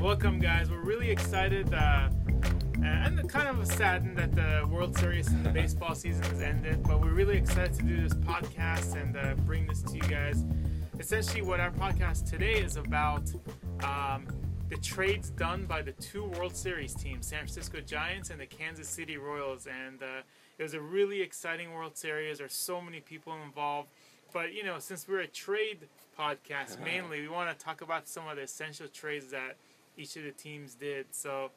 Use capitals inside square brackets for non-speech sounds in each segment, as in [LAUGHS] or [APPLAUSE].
welcome, guys. We're really excited uh, and kind of saddened that the World Series and the baseball season has ended, but we're really excited to do this podcast and uh, bring this to you guys. Essentially, what our podcast today is about um, the trades done by the two World Series teams, San Francisco Giants and the Kansas City Royals. And uh, it was a really exciting World Series. There's so many people involved. But, you know, since we're a trade podcast mainly, we want to talk about some of the essential trades that each of the teams did. So,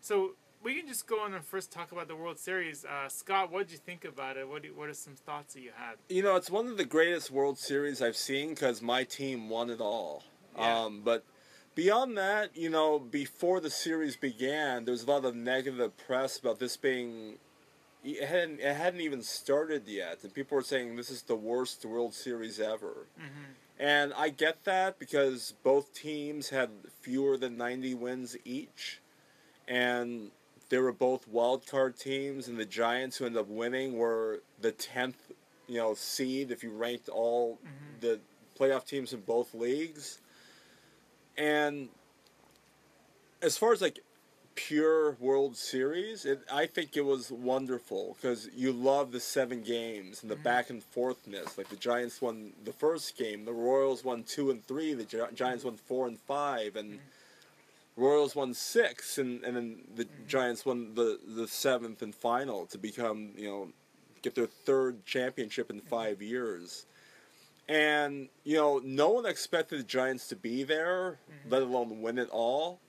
so we can just go on and first talk about the World Series. Uh, Scott, what did you think about it? What do, what are some thoughts that you had? You know, it's one of the greatest World Series I've seen because my team won it all. Yeah. Um, but beyond that, you know, before the series began, there was a lot of negative press about this being. It hadn't, it hadn't even started yet, and people were saying this is the worst World Series ever. Mm-hmm. And I get that because both teams had fewer than 90 wins each. And they were both wild card teams, and the Giants who ended up winning were the 10th, you know, seed if you ranked all Mhm. the playoff teams in both leagues. And as far as like pure World Series, it, I think it was wonderful because you love the seven games and the Mhm. back and forthness. Like the Giants won the first game, the Royals won two and three, the Gi- Giants won four and five, and Mhm. Royals won six, and, and then the Mhm. Giants won the, the seventh and final to become, you know, get their third championship in five years. And, you know, no one expected the Giants to be there, Mhm. let alone win it all.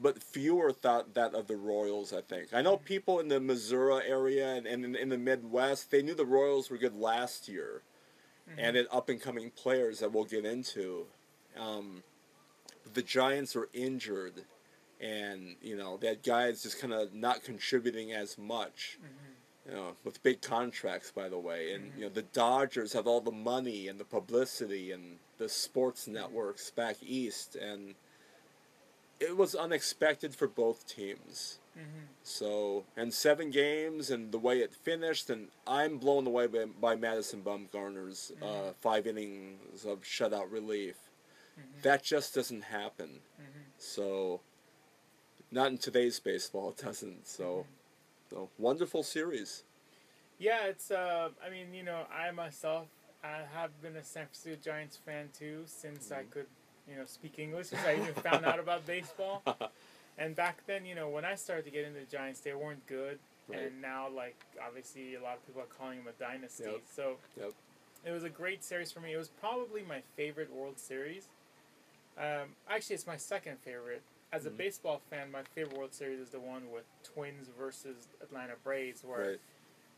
But fewer thought that of the Royals, I think. I know people in the Missouri area and, and in, in the Midwest, they knew the Royals were good last year Mhm. and then up and coming players that we'll get into. Um, the Giants were injured, and you know they had guys just kind of not contributing as much. Mhm. You know, with big contracts, by the way, and Mhm. you know the Dodgers have all the money and the publicity and the sports networks back east, and it was unexpected for both teams. Mhm. So, and seven games and the way it finished, and I'm blown away by, by Madison Bumgarner's uh, Mhm. five innings of shutout relief. Mhm. That just doesn't happen. Mhm. So, not in today's baseball, it doesn't. So, so wonderful series. Yeah, it's. Uh, I mean, you know, I myself, I have been a San Francisco Giants fan too since I Mhm. could, you know, speak English. Since I even found out about baseball. [LAUGHS] And back then, you know, when I started to get into the Giants, they weren't good, Right. and now, like, obviously, a lot of people are calling them a dynasty. Yep. So, Yep. it was a great series for me. It was probably my favorite World Series. Um, actually, it's my second favorite. As a Mhm. baseball fan, my favorite World Series is the one with Twins versus Atlanta Braves, where Right.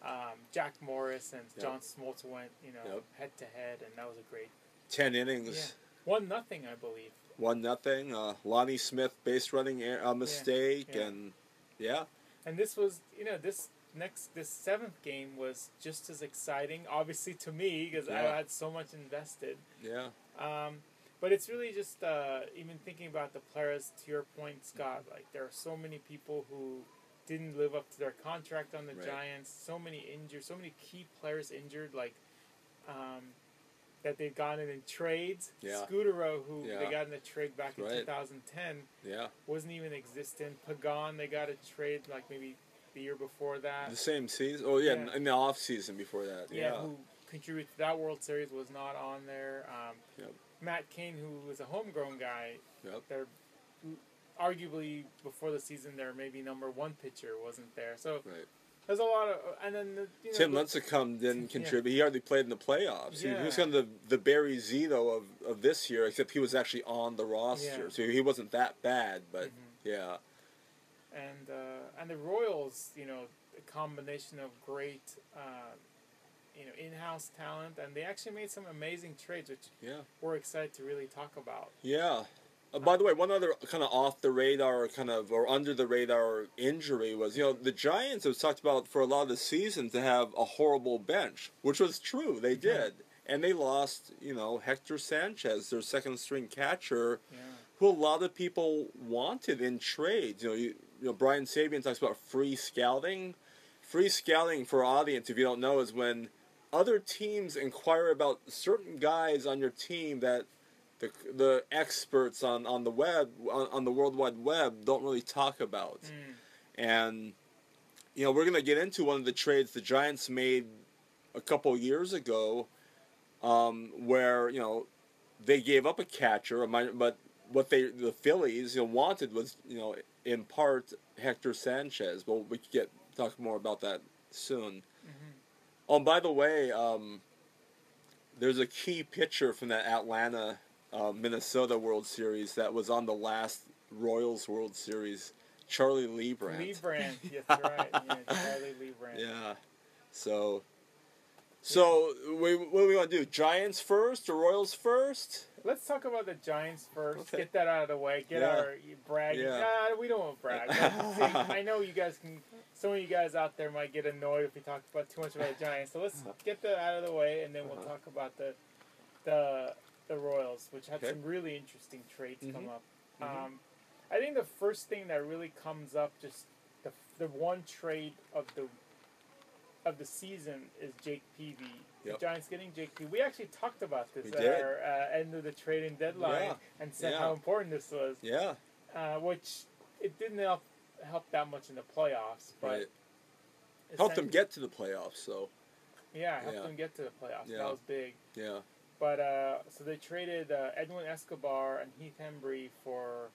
um, Jack Morris and Yep. John Smoltz went, you know, head to head, and that was a great Ten innings, Yeah. One nothing, I believe. one nothing. Uh, Lonnie Smith base running a uh, mistake, yeah. and yeah, And this was, you know, this next this seventh game was just as exciting, obviously to me because I had so much invested. yeah, Um, but it's really just uh, even thinking about the players. To your point, Scott, like there are so many people who didn't live up to their contract on the Right. Giants. So many injured, so many key players injured, like um, that they've gotten in trades. Yeah. Scutaro, who they got in a trade back in Right. 2010, yeah. wasn't even existent. Pagan, they got a trade like maybe the year before that. The same season. Oh yeah, Yeah. in the off season before that. yeah, Yeah. who contributed to that World Series was not on there. Um, Yep. Matt Cain, who was a homegrown guy, Yep. their arguably before the season their maybe number one pitcher wasn't there. So Right. There's a lot of and then the, you know, Tim Lincecum didn't Yeah. contribute. He hardly played in the playoffs. He, he was kind of the, the Barry Zito of, of this year, except he was actually on the roster, Yeah. so he wasn't that bad. But Mhm. yeah, and uh, and the Royals, you know, a combination of great. Uh, you know, in-house talent, and they actually made some amazing trades, which yeah, we're excited to really talk about. yeah. Uh, by the way, one other kind of off the radar, kind of or under the radar injury was you know the Giants have talked about for a lot of the season to have a horrible bench, which was true. They did, and they lost you know Hector Sanchez, their second string catcher. Yeah. who a lot of people wanted in trades. You know, you, you know, Brian Sabean talks about free scouting. Free scouting for audience, if you don't know, is when other teams inquire about certain guys on your team that the the experts on, on the web on, on the World Wide Web don't really talk about. Mm. And you know, we're gonna get into one of the trades the Giants made a couple years ago, um, where you know they gave up a catcher, a minor, but what they the Phillies you know wanted was you know in part Hector Sanchez. But we could get talk more about that soon. Mhm. Oh, by the way, um, there's a key pitcher from that Atlanta uh, Minnesota World Series that was on the last Royals World Series, Charlie Leibrandt. Lee Brandt, [LAUGHS] yes, you're right. Yeah, Charlie Lee Brandt. Yeah. So. So we, what do we want to do? Giants first or Royals first? Let's talk about the Giants first. Okay. Get that out of the way. Get Yeah. our brag. Yeah. Nah, we don't want to brag. [LAUGHS] I know you guys can. Some of you guys out there might get annoyed if we talk about too much about the Giants. So let's get that out of the way, and then we'll Uh-huh. talk about the the the Royals, which had Okay. some really interesting trades come Mhm. up. Mhm. Um, I think the first thing that really comes up, just the the one trade of the of the season is Jake Peavy. Yep. The Giants getting Jake Peavy. We actually talked about this We at did. our uh, end of the trading deadline Yeah. and said Yeah. how important this was, Yeah. uh, which it didn't help, help that much in the playoffs, but Right. Help them get to the playoffs. So yeah, helped Yeah. them get to the playoffs. That was big. yeah. But uh, so they traded uh, Edwin Escobar and Heath Hembree for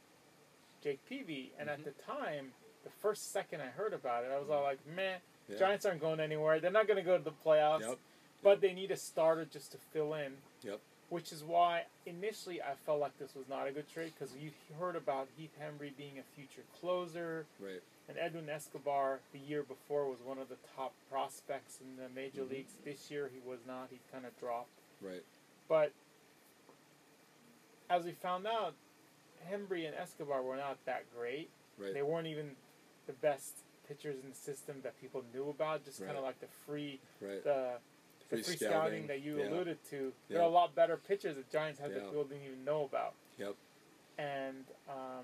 Jake Peavy, and Mhm. at the time, the first second I heard about it, I was all like, "Meh, Yeah. Giants aren't going anywhere. They're not going to go to the playoffs, Yep. but they need a starter just to fill in." Yep. Which is why initially I felt like this was not a good trade because you heard about Heath Hembree being a future closer, Right. and Edwin Escobar the year before was one of the top prospects in the major Mhm. leagues. This year he was not. He kind of dropped. Right. But as we found out, Hembree and Escobar were not that great. Right. They weren't even the best pitchers in the system that people knew about. Just kind of like the free, Right. the, the Free free, scouting, scouting, that you yeah. alluded to. There Yeah. are a lot better pitchers that Giants had that Yeah. people didn't even know about. Yep. And um,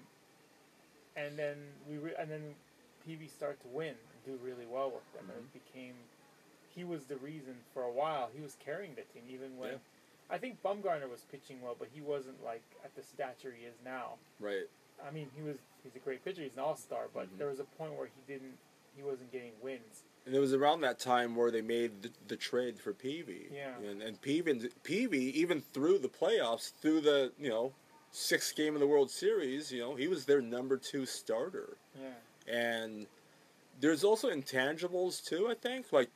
and then we re- and then Peavy started to win and do really well with them, Mm-hmm. it became he was the reason for a while. He was carrying the team even when. I think Bumgarner was pitching well, but he wasn't like at the stature he is now. Right. I mean, he was he's a great pitcher. He's an all star, but Mhm. there was a point where he didn't he wasn't getting wins. And it was around that time where they made the, the trade for Peavy. Yeah. And, and Peavy, Peavy, even through the playoffs, through the, you know, sixth game of the World Series, you know, he was their number two starter. Yeah, And there's also intangibles, too, I think. Like,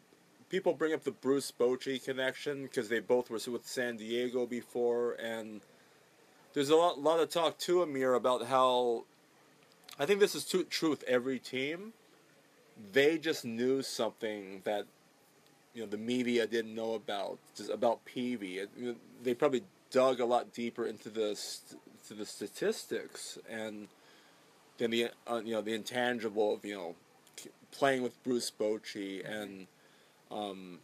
people bring up the Bruce Bochy connection because they both were with San Diego before. And there's a lot, lot of talk, too, Amir, about how I think this is too, true with every team. They just knew something that you know the media didn't know about just about Peavy. It- you know, They probably dug a lot deeper into the to the statistics and then the uh, you know the intangible of you know playing with Bruce Bochy and um,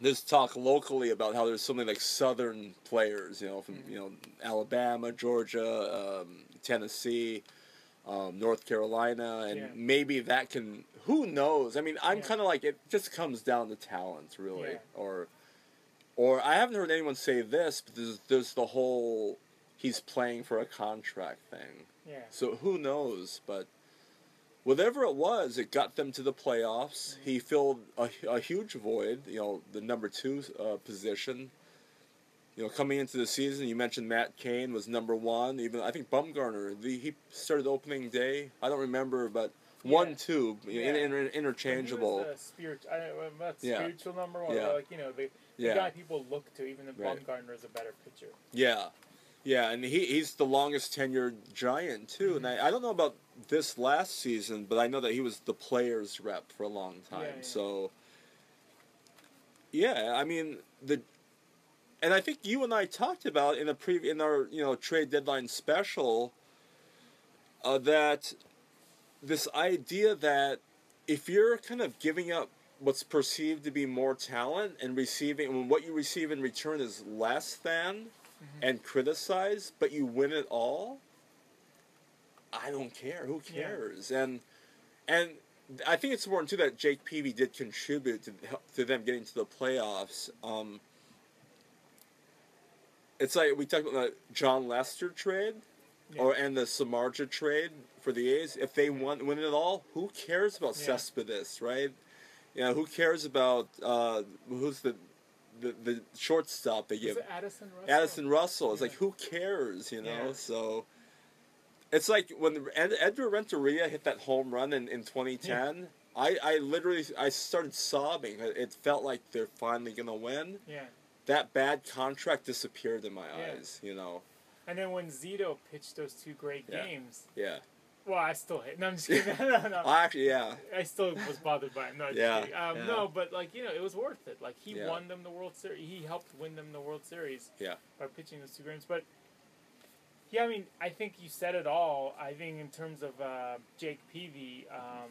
there's talk locally about how there's so many like southern players you know from you know Alabama, Georgia, um, Tennessee. Um, North Carolina, and Yeah. maybe that can. Who knows? I mean, I'm Yeah. kind of like it. Just comes down to talent, really, Yeah. or, or I haven't heard anyone say this, but there's there's the whole he's playing for a contract thing. yeah, So who knows? But whatever it was, it got them to the playoffs. He filled a, a huge void. You know, the number two uh, position. You know, coming into the season, you mentioned Matt Cain was number one. Even I think Bumgarner, the, he started opening day. I don't remember, but one, two, you know, Yeah. inter- inter- interchangeable. The spirit, I, well, not Yeah. spiritual number one, Yeah. like you know the, the yeah. guy people look to. Even if Right. Bumgarner is a better pitcher. Yeah, yeah, and he he's the longest tenured giant too. And I, I don't know about this last season, but I know that he was the players rep for a long time. Yeah, yeah. So yeah, I mean the, and I think you and I talked about in a pre in our you know trade deadline special. Uh, that this idea that if you're kind of giving up what's perceived to be more talent and receiving when what you receive in return is less than and criticize, but you win it all. I don't care. Who Yeah. cares? And and I think it's important too that Jake Peavy did contribute to to them getting to the playoffs. Um, it's like we talked about the Jon Lester trade, Yeah. or and the Samardzija trade for the A's. If they won, win it all, who cares about Yeah. Cespedes, right? You know, who cares about uh, who's the, the the shortstop they give? it Addison Russell? Addison Russell. It's Yeah. like who cares, you know? Yeah. So it's like when Ed, Edgar Renteria hit that home run in, in 2010. I, I literally I started sobbing. It it felt like they're finally gonna win. Yeah. That bad contract disappeared in my Yeah. eyes. You know. And then when Zito pitched those two great Yeah. games, Yeah. Well, I still hate. No, I'm just kidding. [LAUGHS] no, no. I actually yeah. I still was bothered by it. No, Yeah. Um, yeah. no, but like you know, it was worth it. Like he Yeah. won them the World Series. He helped win them the World Series. Yeah. By pitching those two games, but yeah, I mean, I think you said it all. I think in terms of uh, Jake Peavy, um,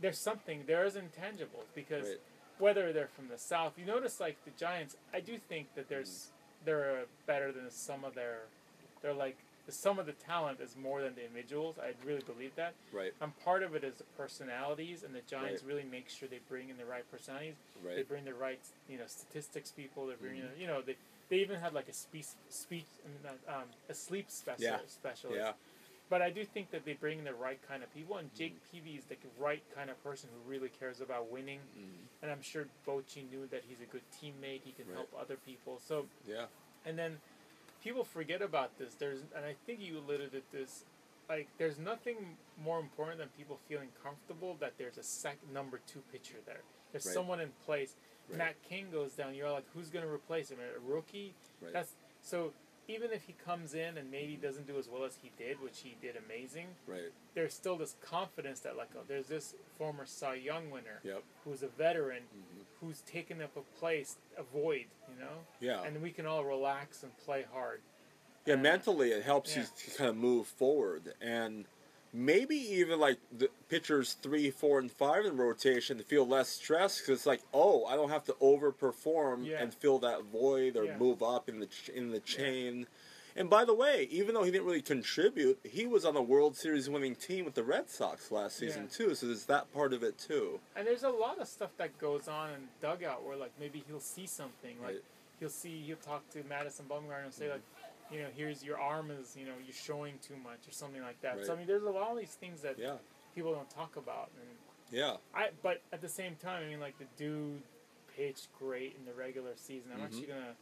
there's something there is intangibles because Right. whether they're from the South, you notice like the Giants. I do think that there's they're better than some of their. They're like the sum of the talent is more than the individuals. I really believe that. Right. And part of it is the personalities, and the Giants Right. really make sure they bring in the right personalities. Right. They bring the right, you know, statistics people. They bring, Mhm. you know, they they even had like a speech, speech, I mean, not, um, a sleep specialist. Yeah. specialist. Yeah. But I do think that they bring in the right kind of people, and Jake Peavy is the right kind of person who really cares about winning. Mhm. And I'm sure Bochy knew that he's a good teammate. He can Right. help other people. So Yeah. and then people forget about this. There's, and I think you alluded to this. Like, there's nothing more important than people feeling comfortable that there's a sec number two pitcher there. There's Right. someone in place. Right. Matt Cain goes down. You're like, who's going to replace him? A rookie? Right. That's so. Even if he comes in and maybe doesn't do as well as he did, which he did amazing, Right. there's still this confidence that like, oh, there's this former Cy Young winner Yep. who's a veteran Mhm. who's taken up a place, a void, you know, Yeah. and we can all relax and play hard. Yeah, Uh, mentally it helps yeah. you to kind of move forward, and maybe even like the pitchers three, four, and five in rotation to feel less stress because it's like, oh, I don't have to overperform Yeah. and fill that void or Yeah. move up in the ch- in the chain. And by the way, even though he didn't really contribute, he was on a World Series winning team with the Red Sox last season Yeah. too. So there's that part of it too. And there's a lot of stuff that goes on in dugout where like maybe he'll see something like Right. he'll see he'll talk to Madison Bumgarner and say mm-hmm. like, you know, here's your arm is you know you're showing too much or something like that. So I mean, there's a lot of these things that Yeah, people don't talk about. And yeah, I but at the same time, I mean, like the dude pitched great in the regular season. I'm Mhm. actually gonna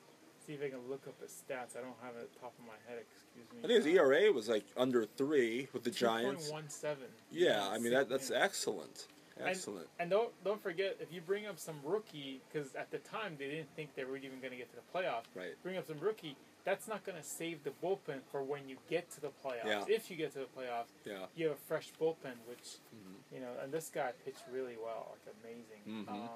see if I can look up his stats. I don't have it at the top of my head. Excuse me. I think his ERA was like under three with the Giants. One seven. Yeah, I mean that that's excellent, And- excellent. And don't don't forget if you bring up some rookie because at the time they didn't think they were even going to get to the playoff. Right. Bring up some rookie. That's not going to save the bullpen for when you get to the playoffs. Yeah. If you get to the playoffs, Yeah. you have a fresh bullpen, which Mhm. you know. And this guy pitched really well, like amazing. Mm-hmm. Um,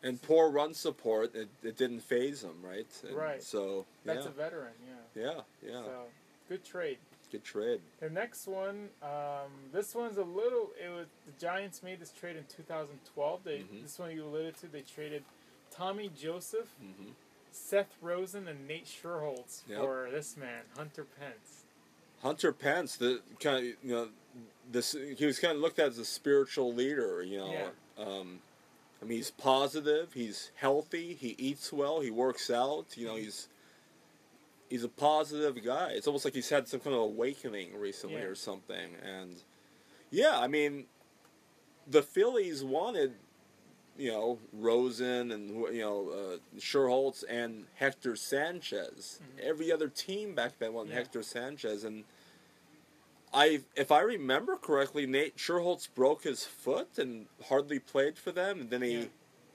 And poor run support, it, it didn't phase him, right? And Right. So that's a veteran, yeah. yeah, yeah, So good trade. Good trade. The next one, um, this one's a little. It was the Giants made this trade in 2012. They Mhm. this one you alluded to. They traded Tommy Joseph, hmm Seth Rosin, and Nate Schierholtz Yep. for this man, Hunter Pence. Hunter Pence, the kind of you know, this he was kind of looked at as a spiritual leader. You know, Yeah. um, I mean he's positive, he's healthy, he eats well, he works out. You know, Mm-hmm. he's he's a positive guy. It's almost like he's had some kind of awakening recently Yeah. or something. And yeah, I mean, the Phillies wanted. You know Rosin and you know uh, Schierholtz and Hector Sanchez. Mhm. Every other team back then wanted Yeah. Hector Sanchez, and I, if I remember correctly, Nate Schierholtz broke his foot and hardly played for them, and then he Yeah.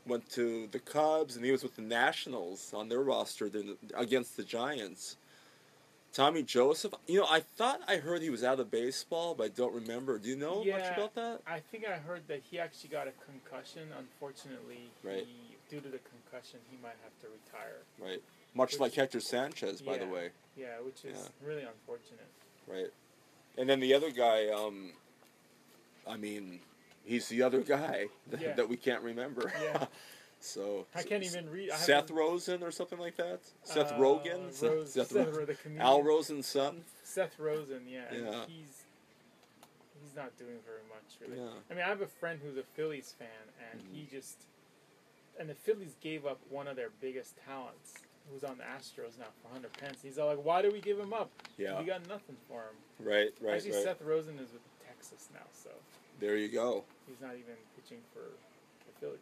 Went to the Cubs, and he was with the Nationals on their roster against the Giants. Tommy Joseph, you know, I thought I heard he was out of baseball, but I don't remember. Do you know much about that? I think I heard that he actually got a concussion. Unfortunately, Right. he, due to the concussion, he might have to retire. Right. Much Which- like Hector Sanchez, by the way. Yeah, which is Yeah. really unfortunate. Right. And then the other guy, um, I mean, he's the other guy [LAUGHS] that, Yeah. that we can't remember. Yeah. [LAUGHS] so I can't even read. I Seth Rosin or something like that. Seth uh, Rogen. Rose, Seth, Seth. Al Rosen's son. Seth Rosin, yeah, Yeah. he's he's not doing very much really. Yeah. I mean, I have a friend who's a Phillies fan, and Mhm. he just and the Phillies gave up one of their biggest talents who's on the Astros now for Hunter Pence. He's all like, "Why do we give him up? Yeah. We got nothing for him." Right, right, Actually, right. Seth Rosin is with Texas now, so There you go. he's not even pitching for the Phillies.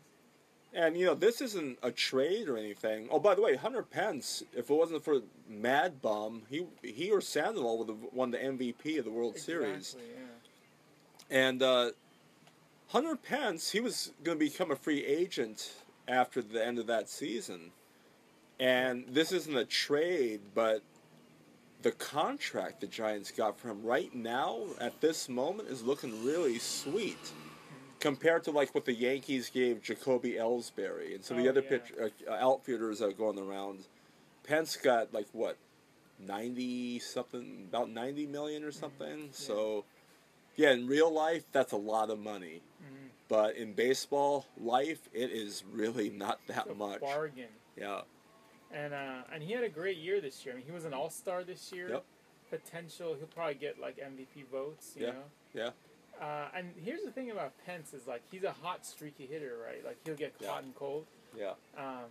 And you know, this isn't a trade or anything. Oh, by the way, Hunter Pence, if it wasn't for Mad Bum, he he or Sandoval would have won the MVP of the World Series. Exactly, yeah. And uh, Hunter Pence, he was going to become a free agent after the end of that season. And this isn't a trade, but the contract the Giants got for him right now, at this moment, is looking really sweet. Compared to like what the Yankees gave Jacoby Ellsbury and some of the Oh, other yeah. pitch, uh, outfielders that are going around, Pence got like what, ninety something, about ninety million or something. So, yeah, in real life, that's a lot of money. Mhm. But in baseball life, it is really not that It's a much. bargain. Yeah, And uh, and he had a great year this year. I mean, he was an All Star this year. Yep. Potential. He'll probably get like MVP votes. You Yeah, know. yeah. Uh, and here's the thing about Pence is like he's a hot streaky hitter, right? Like he'll get Yeah. hot and cold. yeah, Um,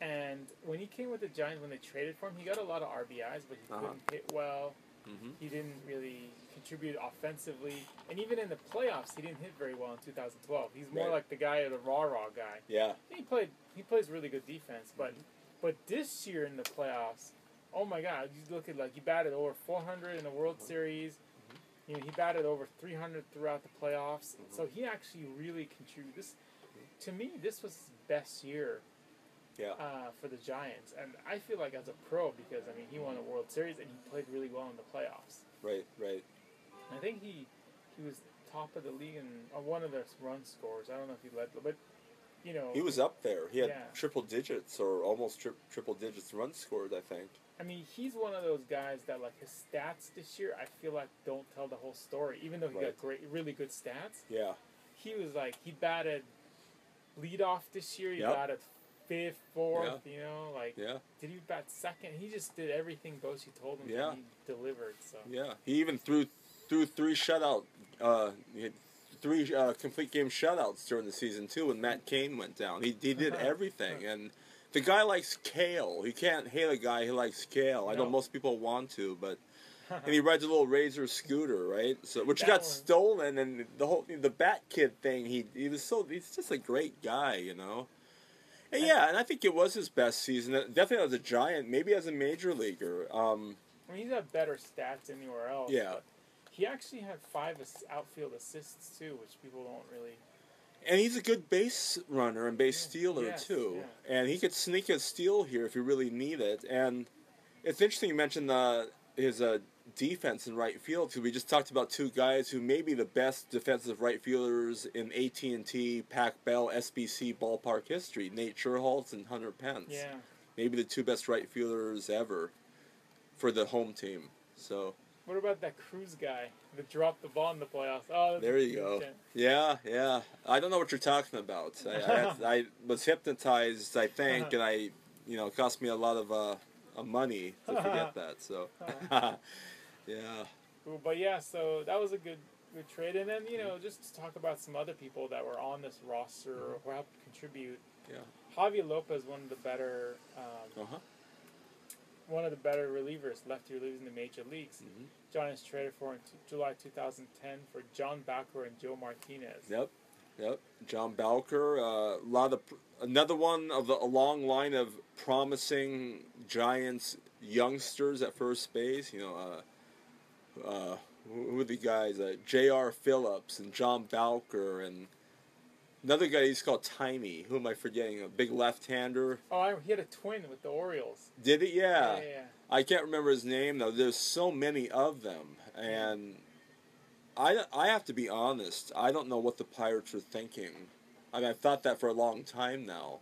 and when he came with the Giants, when they traded for him, he got a lot of RBIs, but he Uh-huh. couldn't hit well. hmm He didn't really contribute offensively, and even in the playoffs, he didn't hit very well in 2012. He's more Right. like the guy, the raw raw guy. yeah, He played. He plays really good defense, but Mm-hmm. but this year in the playoffs, oh my God! You look at like he batted over 400 in the World Mm-hmm. Series. You know, he batted over 300 throughout the playoffs. Mm-hmm. So he actually really contributed. This, to me, this was his best year yeah, uh, for the Giants, and I feel like as a pro because I mean he won a World Series and he played really well in the playoffs. right, right. I think he he was top of the league in uh, one of the run scores. I don't know if he led, but you know He was up there. He had Yeah. triple digits or almost tri- triple digits run scored, I think. I mean, he's one of those guys that like his stats this year. I feel like don't tell the whole story. Even though he Right. got great, really good stats, Yeah, he was like he batted lead off this year. He Yep. batted fifth, fourth. You know, like yeah, did he bat second? He just did everything Bochy told him. Yeah. he delivered. So yeah. He even threw threw three shutout, uh, three uh, complete game shutouts during the season too. When Matt Cain went down, he he did everything, and the guy likes kale. He can't hate a guy who likes kale. I know most people want to, but. [LAUGHS] And he rides a little Razor scooter, right? So which That got one. stolen, and the whole the Bat Kid thing. He he was so he's just a great guy, you know. And yeah, and I think it was his best season. Definitely as a Giant, maybe as a major leaguer. Um, I mean, he's had better stats anywhere else. Yeah. but he actually had five outfield assists too, which people don't really. and he's a good base runner and base Yeah, stealer yes, too. yeah. And he could sneak a steal here if you really need it. And it's interesting you mentioned uh, his uh, defense in right field because we just talked about two guys who may be the best defensive right fielders in AT and T, Pac Bell, SBC ballpark history: Nate Schierholtz and Hunter Pence. Yeah. Maybe the two best right fielders ever for the home team. So What about that Cruz guy that dropped the ball in the playoffs? Oh, there you go. chance. Yeah, yeah. I don't know what you're talking about. I, I, had- [LAUGHS] I was hypnotized, I think, and I, you know, it cost me a lot of uh, uh, money to [LAUGHS] forget that. So, [LAUGHS] yeah, Cool, But yeah, so that was a good good trade, and then you know just to talk about some other people that were on this roster or who helped contribute. Yeah. Javier Lopez, one of the better, um, uh huh. One of the better relievers, lefty relievers in the major leagues. Mhm. Giants traded for in t- July 2010 for John Bowker and Joe Martinez. Yep, yep. John Bowker, a lot of another one of the, a long line of promising Giants youngsters at first base. You know, uh, uh, who who are the guys? Uh, J.R. Phillips and John Bowker and another guy he's called Timey. Who am I forgetting? A big left-hander. Oh, I, he had a twin with the Orioles. Did it? yeah, Yeah. yeah. yeah. I can't remember his name though. There's so many of them, and I I have to be honest. I don't know what the Pirates are thinking. I mean, I've thought that for a long time now.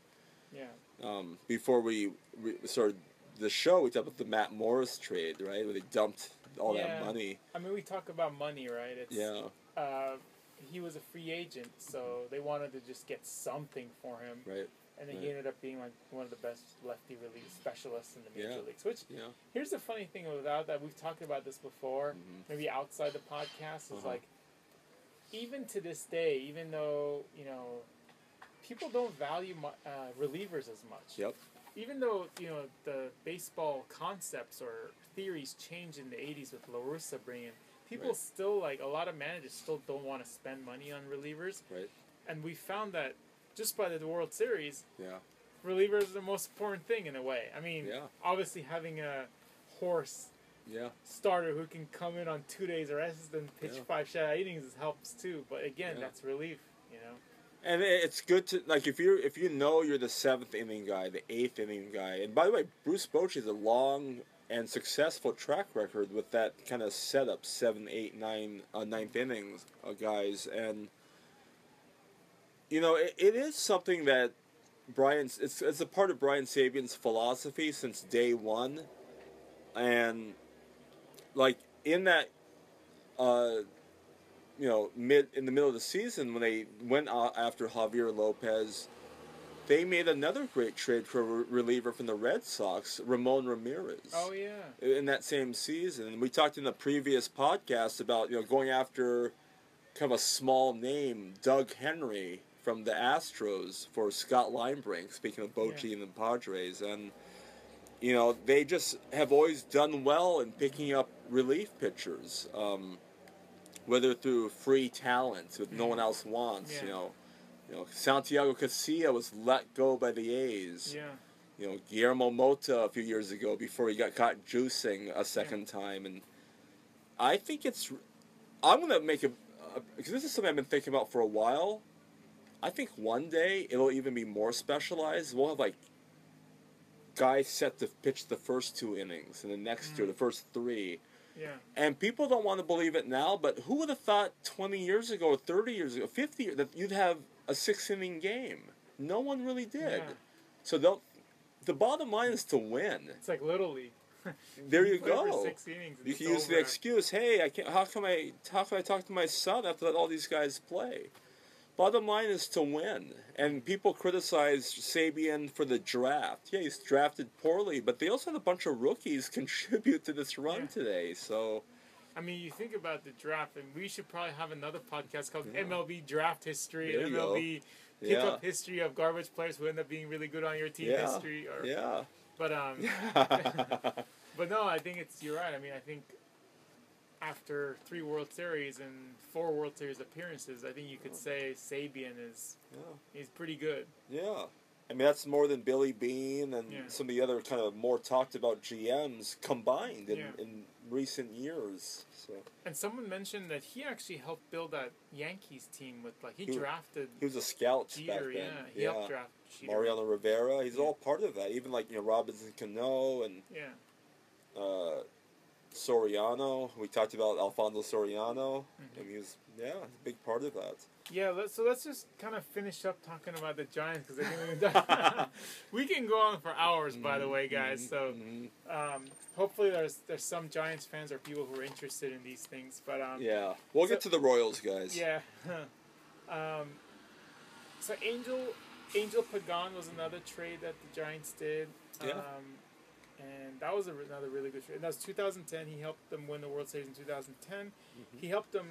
Yeah. Um, before we, we started the show, we talked about the Matt Morris trade, right? Where they dumped all Yeah. that money. I mean, we talk about money, right? It's, Yeah, Uh, he was a free agent, so they wanted to just get something for him, right. and then he ended up being like one of the best lefty relief specialists in the major Yeah. leagues. Which Yeah, here's the funny thing about that we've talked about this before, Mhm. maybe outside the podcast is Uh-huh. like, even to this day, even though you know, people don't value uh, relievers as much. Yep. even though you know the baseball concepts or theories changed in the '80s with La Russa bringing, people Right. still like a lot of managers still don't want to spend money on relievers, Right. and we found that just by the World Series, Yeah. relievers are the most important thing in a way. I mean, Yeah. obviously having a horse Yeah. starter who can come in on two days rest and pitch Yeah. five shutout innings helps too. But again, Yeah. that's relief, you know. And it's good to like if you're if you know you're the seventh inning guy, the eighth inning guy, and by the way, Bruce Bochy has a long and successful track record with that kind of setup, seven, eight, nine, uh, ninth innings, uh, guys, and you know it, it is something that Brian's it's it's a part of Brian Sabean's philosophy since day one, and like in that uh, you know, mid in the middle of the season when they went uh, after Javier Lopez, they made another great trade for a reliever from the Red Sox, Ramon Ramirez. Oh yeah. In that same season, and we talked in the previous podcast about you know going after kind of a small name, Doug Henry from the Astros for Scott Linebrink. Speaking of Bochy Yeah. and the Padres, and you know they just have always done well in picking up relief pitchers. Um, whether through free talent that no one else wants, you know, you know Santiago Casilla was let go by the A's. Yeah. You know Guillermo Mota a few years ago before he got caught juicing a second time, and I think it's. I'm gonna make a because this is something I've been thinking about for a while. I think one day it'll even be more specialized. We'll have like guys set to pitch the first two innings, and the next two, Mm. the first three. Yeah. And people don't want to believe it now, but who would have thought 20 years ago, 30 years ago, 50 years, that you'd have a six inning game? No one really did. Yeah. So they'll, the bottom line is to win. It's like little league. [LAUGHS] There [LAUGHS] you for go. You can use the excuse, hey, I can't. How come I? How can I talk to my son after let all these guys play? Bottom line is to win, and people criticize Sabean for the draft. Yeah, he's drafted poorly, but they also had a bunch of rookies [LAUGHS] contribute to this run Yeah. today. So I mean, you think about the draft, and we should probably have another podcast called Yeah. MLB Draft History, There you go. MLB yeah, Pickup History of garbage players who end up being really good on your team Yeah. history. Or, yeah. But um, [LAUGHS] [LAUGHS] but no, I think it's you're right. I mean, I think after three World Series and four World Series appearances, I think you could say Sabean is yeah. he's pretty good. Yeah. I mean, that's more than Billy Beane and Yeah. some of the other kind of more talked about GMs combined in, Yeah. in recent years. So And someone mentioned that he actually helped build that Yankees team with like he He- drafted he was a scout Jeter. back Yeah, he helped draft Jeter. Mariano Rivera, he's Yeah. all part of that. Even like, you know, Robinson Cano and Yeah, uh, Soriano. We talked about Alfonso Soriano. Mhm. I mean, he was, yeah, a big part of that. Yeah. Let's, so let's just kind of finish up talking about the Giants because I think we've done- [LAUGHS] [LAUGHS] we can go on for hours. By the way, guys. So. mhm. Um, hopefully there's there's some Giants fans or people who are interested in these things. But um, yeah. We'll so- get to the Royals, guys. yeah. [LAUGHS] um, so Angel Angel Pagan was another trade that the Giants did. Yeah. Um, and that was a, another really good trade. And that was 2010. He helped them win the World Series in 2010. Mm-hmm. He helped them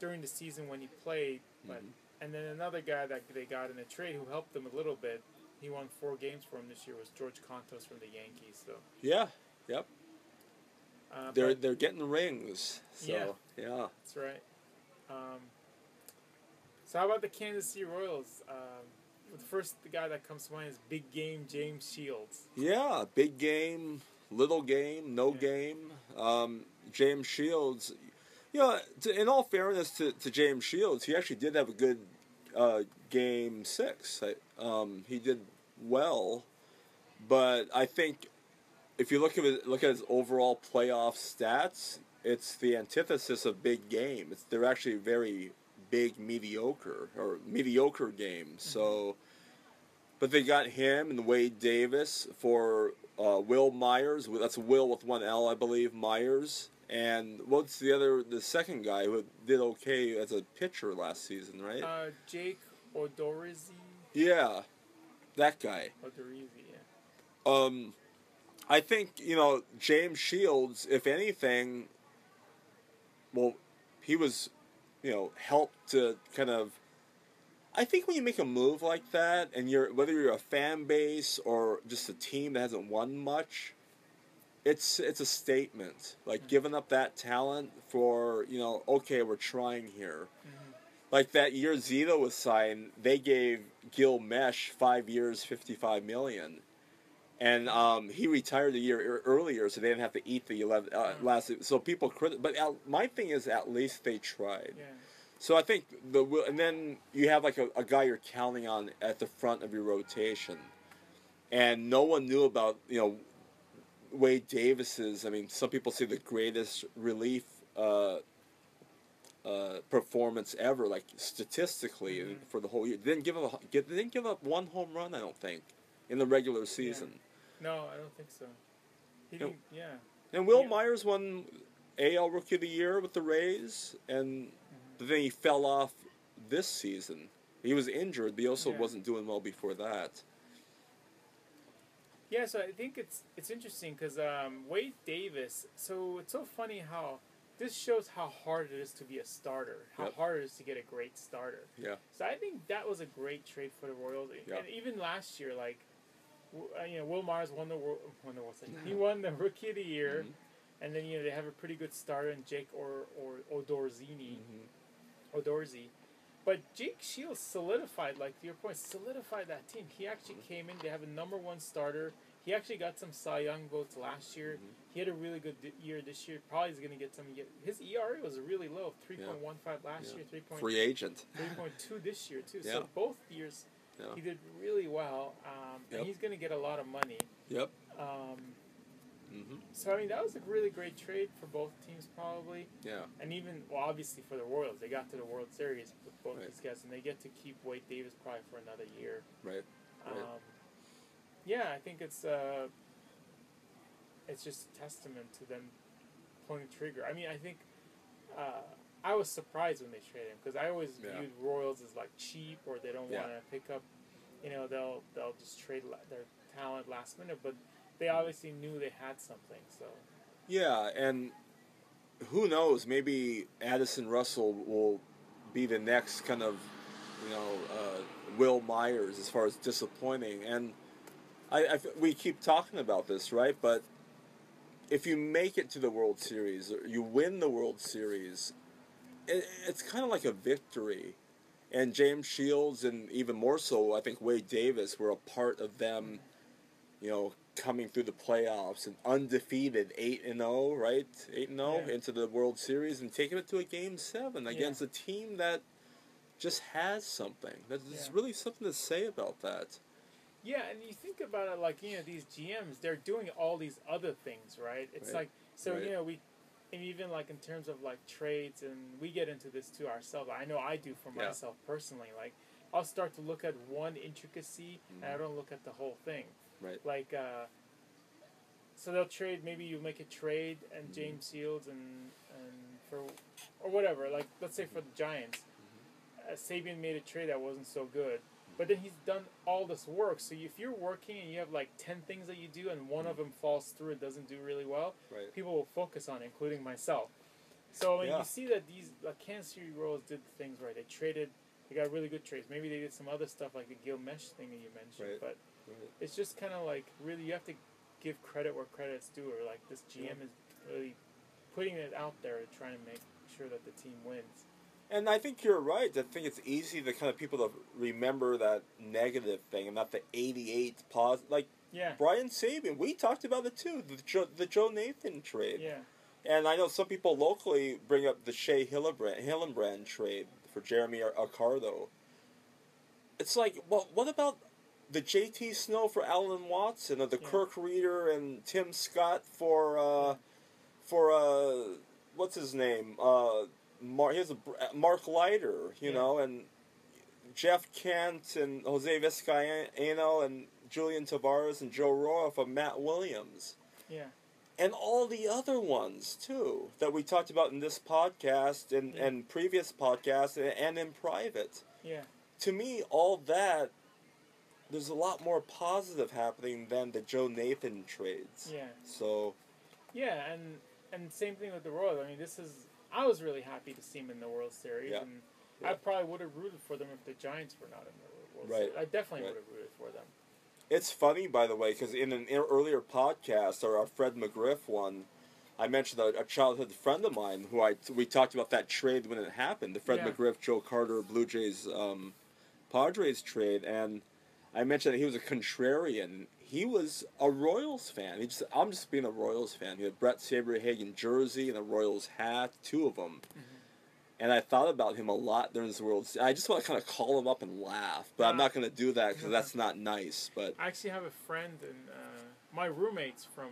during the season when he played, but Mhm. and then another guy that they got in a trade who helped them a little bit. He won four games for him this year was George Kontos from the Yankees. So Yeah. Yep. uh, They're they're getting rings. So Yeah. yeah. That's right. Um, so how about the Kansas City Royals? Um, the first the guy that comes to mind is Big Game James Shields. Yeah, big game, little game, no Yeah. game. Um, James Shields, you know, to, in all fairness to, to James Shields, he actually did have a good uh, game six. I, um, he did well, but I think if you look at it, look at his overall playoff stats, it's the antithesis of big game. It's they're actually very big mediocre or mediocre games. So, but they got him and Wade Davis for uh, Wil Myers. That's Will with one L, I believe. Myers and what's the other? The second guy who did okay as a pitcher last season, right? Uh, Jake Odorizzi. yeah, that guy. Odorizzi, yeah. Um, I think you know James Shields. If anything, well, he was, you know, helped to kind of I think when you make a move like that, and you're whether you're a fan base or just a team that hasn't won much, it's it's a statement. Like Mhm. giving up that talent for you know, okay, we're trying here. Mhm. Like that year Zito was signed, they gave Gil Meche five years, fifty five million, and um, he retired a year earlier, so they didn't have to eat the eleven uh, Mm. last. So people crit, but uh, my thing is at least they tried. Yeah. So I think the and then you have like a, a guy you're counting on at the front of your rotation, and no one knew about you know Wade Davis's. I mean, some people say the greatest relief uh, uh, performance ever, like statistically Mhm. for the whole year. Didn't give up. a- Get, didn't give up one home run. I don't think in the regular season. No, I don't think so. He didn't, yeah. And Wil Yeah. Myers won AL Rookie of the Year with the Rays, and Mm-hmm. then he fell off this season. He was injured, but he also Yeah. wasn't doing well before that. Yeah, so I think it's it's interesting because um, Wade Davis. So it's so funny how this shows how hard it is to be a starter, how Yep. hard it is to get a great starter. Yeah. So I think that was a great trade for the Royals, Yeah. and even last year, like, uh, you know, Wil Myers won the Wor- [LAUGHS] won the World. He won the Rookie of the Year, Mhm. and then you know they have a pretty good starter in Jake or or Odorzini, Mhm. Odorzy. But Jake Shields solidified, like to your point, solidified that team. He actually Mm-hmm. came in. They have a number one starter. He actually got some Cy Young votes last year. Mhm. He had a really good year this year. Probably is going to get some. His ERA was really low, three point one five last Yeah. year, three point Free agent. three point two this year too. [LAUGHS] Yeah. So both years Yeah. he did really well, um, Yep. and he's going to get a lot of money. Yep. Um, hmm so I mean that was a really great trade for both teams probably, Yeah. and even well obviously for the Royals they got to the World Series with both Right. these guys, and they get to keep Wade Davis probably for another year. Right. Right. Um, yeah, I think it's uh, it's just a testament to them pulling the trigger. I mean, I think uh, I was surprised when they traded him because I always Yeah. viewed Royals as like cheap or they don't Yeah. want to pick up. You know, they'll they'll just trade la- their talent last minute, but they obviously knew they had something. So Yeah, and who knows? Maybe Addison Russell will be the next kind of, you know, uh, Wil Myers as far as disappointing. And I, I, we keep talking about this, right? But if you make it to the World Series, you win the World Series, it, it's kind of like a victory. And James Shields, and even more so, I think Wade Davis were a part of them, you know, coming through the playoffs and undefeated, eight and zero, right? Eight and zero into the World Series and taking it to a game seven against a team that just has something. There's Yeah. really something to say about that. yeah, and you think about it like you know these GMs, they're doing all these other things, right? It's Right. like so Right. you know we. And even like in terms of like trades, and we get into this too ourselves. I know I do for Yeah. myself personally. Like, I'll start to look at one intricacy, and I Mhm. don't look at the whole thing. Right. Like, uh, so they'll trade. Maybe you make a trade, and Mhm. James Shields and and for or whatever. Like, let's say for the Giants, Mm-hmm. uh, Sabean made a trade that wasn't so good, but then he's done all this work. So if you're working and you have like ten things that you do, and one of them falls through and doesn't do really well, Right. people will focus on it, including myself. So when Yeah. you see that these like Kansas City Royals did things right, they traded, they got really good trades. Maybe they did some other stuff like the Gil Meche thing that you mentioned, Right. but Right. it's just kind of like really you have to give credit where credit's due, or like this GM is really putting it out there, trying to make sure that the team wins. And I think you're right. I think it's easy to kind of people to remember that negative thing and not the 88 positive. Like Yeah, Brian Sabean, we talked about it too. The Joe, the Joe Nathan trade. yeah, And I know some people locally bring up the Shea Hillenbrand, Hillenbrand trade for Jeremy Ar- Accardo. It's like, well, what about the JT Snow for Allen Watson, or the Yeah. Kirk Rueter and Tim Scott for uh, for uh, what's his name? Uh, Mar- here's a br- Mark Leiter, you Yeah. know, and Jeff Kent and Jose Vizcaino and Julian Tavarez and Joe Roa for Matt Williams yeah, and all the other ones too that we talked about in this podcast and, Yeah. and previous podcasts and, and in private. yeah, To me, all that there's a lot more positive happening than the Joe Nathan trades. yeah. So Yeah, and and same thing with the Royals. I mean, this is I was really happy to see him in the World Series, Yeah. and Yeah. I probably would have rooted for them if the Giants were not in the World Right. Series. I definitely Right. would have rooted for them. It's funny, by the way, because in an earlier podcast, or our Fred McGriff one, I mentioned a, a childhood friend of mine who I we talked about that trade when it happened, the Fred Yeah. McGriff, Joe Carter, Blue Jays, um, Padres trade, and I mentioned that he was a contrarian. He was a Royals fan. He just I'm just being a Royals fan. He had Bret Saberhagen jersey and a Royals hat, two of them. And I thought about him a lot during this World. Series. I just want to kind of call him up and laugh, but I'm Ah. not going to do that because that's not nice. But I actually have a friend and uh, my roommate's from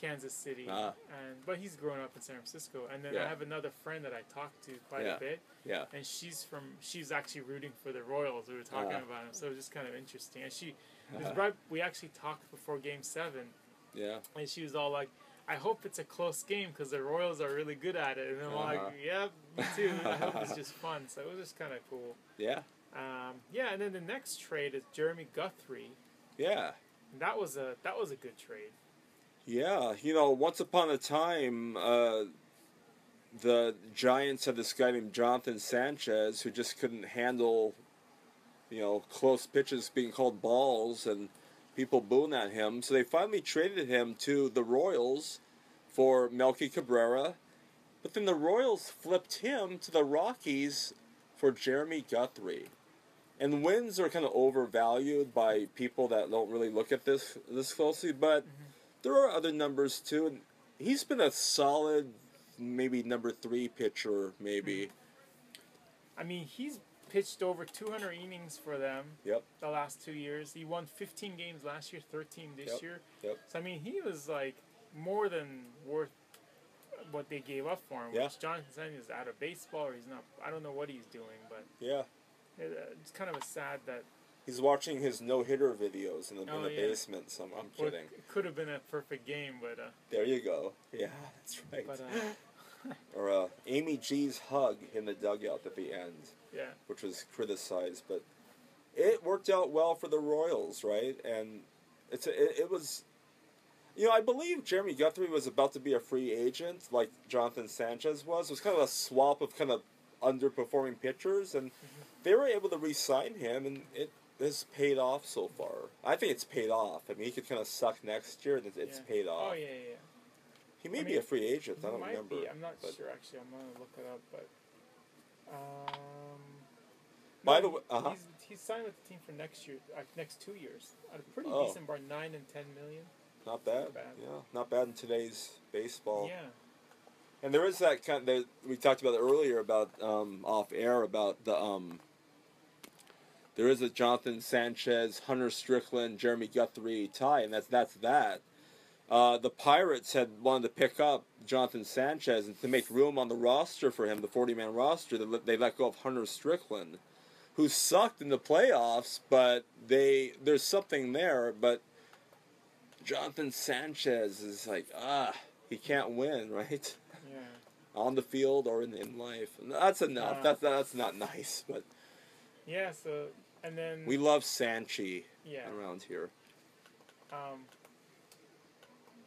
Kansas City, Ah. and but he's grown up in San Francisco. And then Yeah. I have another friend that I talk to quite Yeah. a bit, yeah, and she's from she's actually rooting for the Royals. We were talking Ah. about him, so it was just kind of interesting. And she, was Uh-huh. right, we actually talked before Game Seven, yeah. and she was all like. I hope it's a close game because the Royals are really good at it, and I'm Uh-huh. like, "Yeah, me too." I hope it's [LAUGHS] just fun. So it was just kind of cool. Yeah, Um, yeah, and then the next trade is Jeremy Guthrie. yeah, And that was a that was a good trade. Yeah. You know, once upon a time, uh, the Giants had this guy named Jonathan Sanchez who just couldn't handle, you know, close pitches being called balls and people booing at him. So they finally traded him to the Royals for Melky Cabrera. But then the Royals flipped him to the Rockies for Jeremy Guthrie. And wins are kind of overvalued by people that don't really look at this this closely, but there are other numbers too. And he's been a solid, maybe number three pitcher, maybe. I mean, he's pitched over 200 innings for them Yep, the last two years. He won 15 games last year, 13 this Yep, year. yep. So I mean, he was like more than worth what they gave up for him. Yeah. Which Jonathan Sanchez is out of baseball, or he's not. I don't know what he's doing, but yeah. it, uh, it's kind of a sad that. He's watching his no hitter videos in the, Oh, in the yeah. basement. So I'm, I'm Well, kidding. it could have been a perfect game, but uh, There you go. Yeah, that's right. but uh, [LAUGHS] or uh, Amy G's hug in the dugout at the end. yeah. which was criticized, but it worked out well for the Royals, right? And it's a, it, it was, you know, I believe Jeremy Guthrie was about to be a free agent, like Jonathan Sanchez was. It was kind of a swap of kind of underperforming pitchers, and they were able to re-sign him, and it has paid off so far. I think it's paid off. I mean, he could kind of suck next year, and it's, it's Yeah. paid off. Oh yeah, yeah. yeah. He may I be a free agent. I don't remember. Be. I'm not sure actually. I'm gonna look it up, but. Um, By no, the way- uh-huh. he's, he's signed with the team for next year, uh, next two years. At a pretty Oh. decent bar, nine and ten million. Not bad. Not bad. Yeah, not bad in today's baseball. Yeah, And there is that kind that we talked about earlier about um, off air about the um, there is a Jonathan Sanchez, Hunter Strickland, Jeremy Guthrie tie, and that's that's that. Uh, the Pirates had wanted to pick up Jonathan Sanchez and to make room on the roster for him, the forty-man roster. They let, they let go of Hunter Strickland, who sucked in the playoffs, but they there's something there. But Jonathan Sanchez is like ah, he can't win, [LAUGHS] right? yeah. on the field or in, in life. That's enough. Uh, that's that's not nice, but Yeah. So and then we love Sanchi yeah. around here. Um.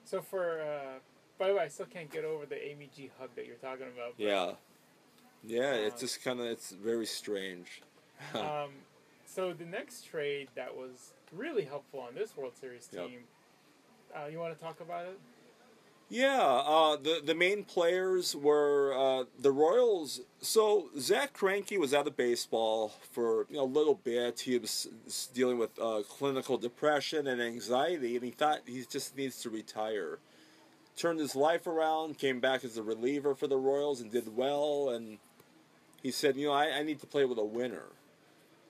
So for uh, by the way, I still can't get over the Amy G hug that you're talking about. but, Yeah, yeah. It's Um, just kind of it's very strange. [LAUGHS] Um, so the next trade that was really helpful on this World Series Yep. team. Uh, you want to talk about it? Yeah, uh, the the main players were uh, the Royals. So Zach Greinke was out of baseball for you know, a little bit. He was dealing with uh, clinical depression and anxiety, and he thought he just needs to retire. Turned his life around, came back as a reliever for the Royals, and did well. And he said, "You know, I, I need to play with a winner."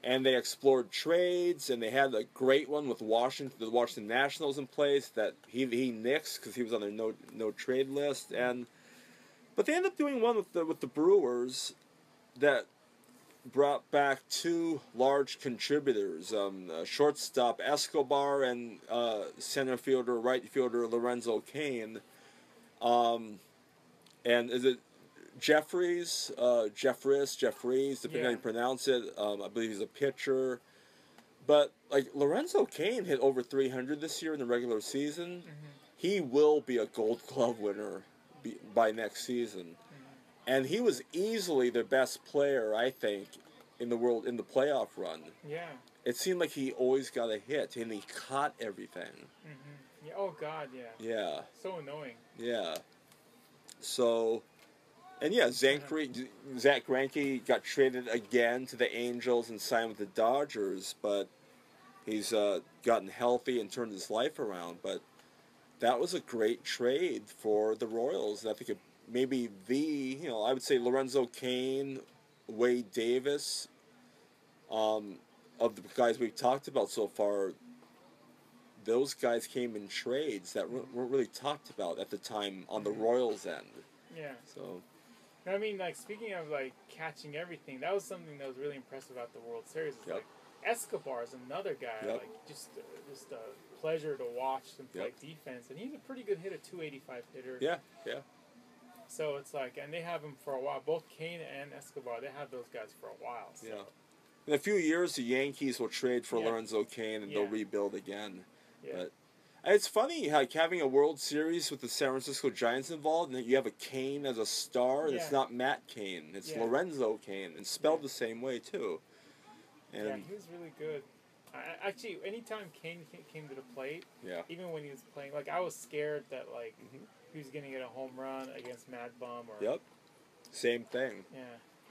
And they explored trades, and they had a great one with Washington, the Washington Nationals in place that he he nixed because he was on their no no trade list, and but they ended up doing one with the with the Brewers that brought back two large contributors, um, uh, shortstop Escobar and uh, center fielder, right fielder Lorenzo Cain, um, and is it Jeffries, uh, Jeffries, Jeffries, depending on how you pronounce it. Um, I believe he's a pitcher. But like Lorenzo Cain hit over 300 this year in the regular season. He will be a Gold Glove winner be, by next season. and he was easily the best player, I think, in the world in the playoff run. Yeah. It seemed like he always got a hit, and he caught everything. hmm Yeah. Oh God. Yeah. Yeah, So annoying. yeah. So, and yeah, Zach, Zach Greinke got traded again to the Angels and signed with the Dodgers, but he's uh, gotten healthy and turned his life around. But that was a great trade for the Royals. I think it, maybe the, you know, I would say Lorenzo Cain, Wade Davis, um, of the guys we've talked about so far, those guys came in trades that weren't weren't really talked about at the time on the Royals end. Yeah. So, I mean, like speaking of like catching everything, that was something that was really impressive about the World Series. Is Yep. like Escobar is another guy, Yep. like just uh, just a pleasure to watch him play Yep. defense, and he's a pretty good hitter, two eighty five hitter. yeah, yeah. So it's like, and they have him for a while. Both Cain and Escobar, they have those guys for a while. So. Yeah. In a few years, the Yankees will trade for Yeah. Lorenzo Cain and Yeah. they'll rebuild again. Yeah. But it's funny like having a World Series with the San Francisco Giants involved, and that you have a Cain as a star. and It's not Matt Cain; it's Yeah. Lorenzo Cain, and spelled Yeah. the same way too. And yeah, he was really good. I, I- actually, anytime Cain came to the plate, yeah, even when he was playing, like I was scared that like Mhm. he was gonna get a home run against Mad Bum or yep, same thing. yeah.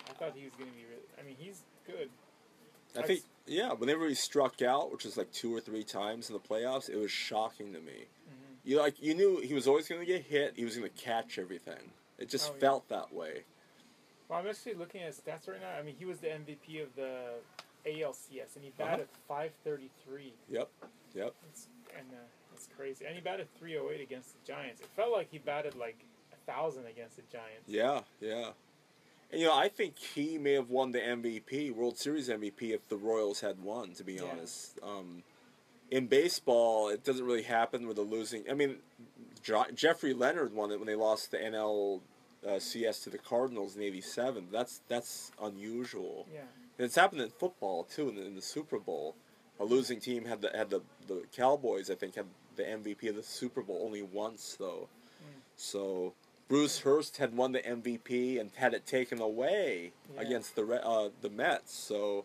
I thought he was gonna be. Really, I mean, he's good. I Like- think yeah, whenever he struck out, which was like two or three times in the playoffs, it was shocking to me. Mhm. You like you knew he was always going to get hit. He was going to catch everything. It just Oh, yeah. felt that way. Well, I'm actually looking at his stats right now. I mean, he was the MVP of the ALCS, and he Uh-huh. batted 533. Yep, yep. It's, and uh, that's crazy. And he batted 308 against the Giants. It felt like he batted like a thousand against the Giants. Yeah, yeah. And you know, I think he may have won the MVP, World Series MVP, if the Royals had won. To be Yeah. honest, um, in baseball, it doesn't really happen with a losing. I mean, jo- Jeffrey Leonard won it when they lost the NL. Uh, CS to the Cardinals in '87. That's that's unusual. Yeah. And it's happened in football too. In the, in the Super Bowl, a losing team had the had the the Cowboys. I think had the MVP of the Super Bowl only once though. Mm. So Bruce Hurst had won the MVP and had it taken away Yeah. against the uh, the Mets. So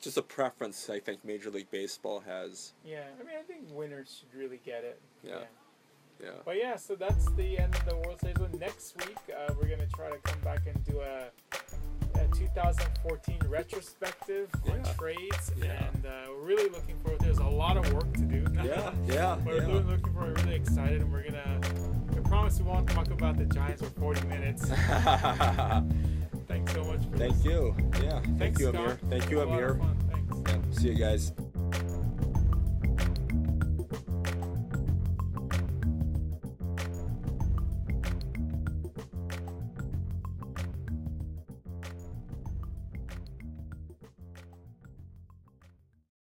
just a preference I think Major League Baseball has. Yeah. I mean, I think winners should really get it. Yeah. Yeah. But yeah, so that's the end of the World Series. Next week, uh, we're gonna try to come back and do a, a 2014 retrospective on trades, Yeah. and uh, we're really looking forward. There's a lot of work to do. Yeah, yeah, [LAUGHS] We're yeah. really looking forward. We're really excited, and we're gonna. Promise we won't talk about the Giants for 40 minutes. [LAUGHS] Thanks so much for Thank you. Yeah. Thank Thanks, you, Scott. Amir. Thank you, Amir. Thanks. Yeah. See you guys.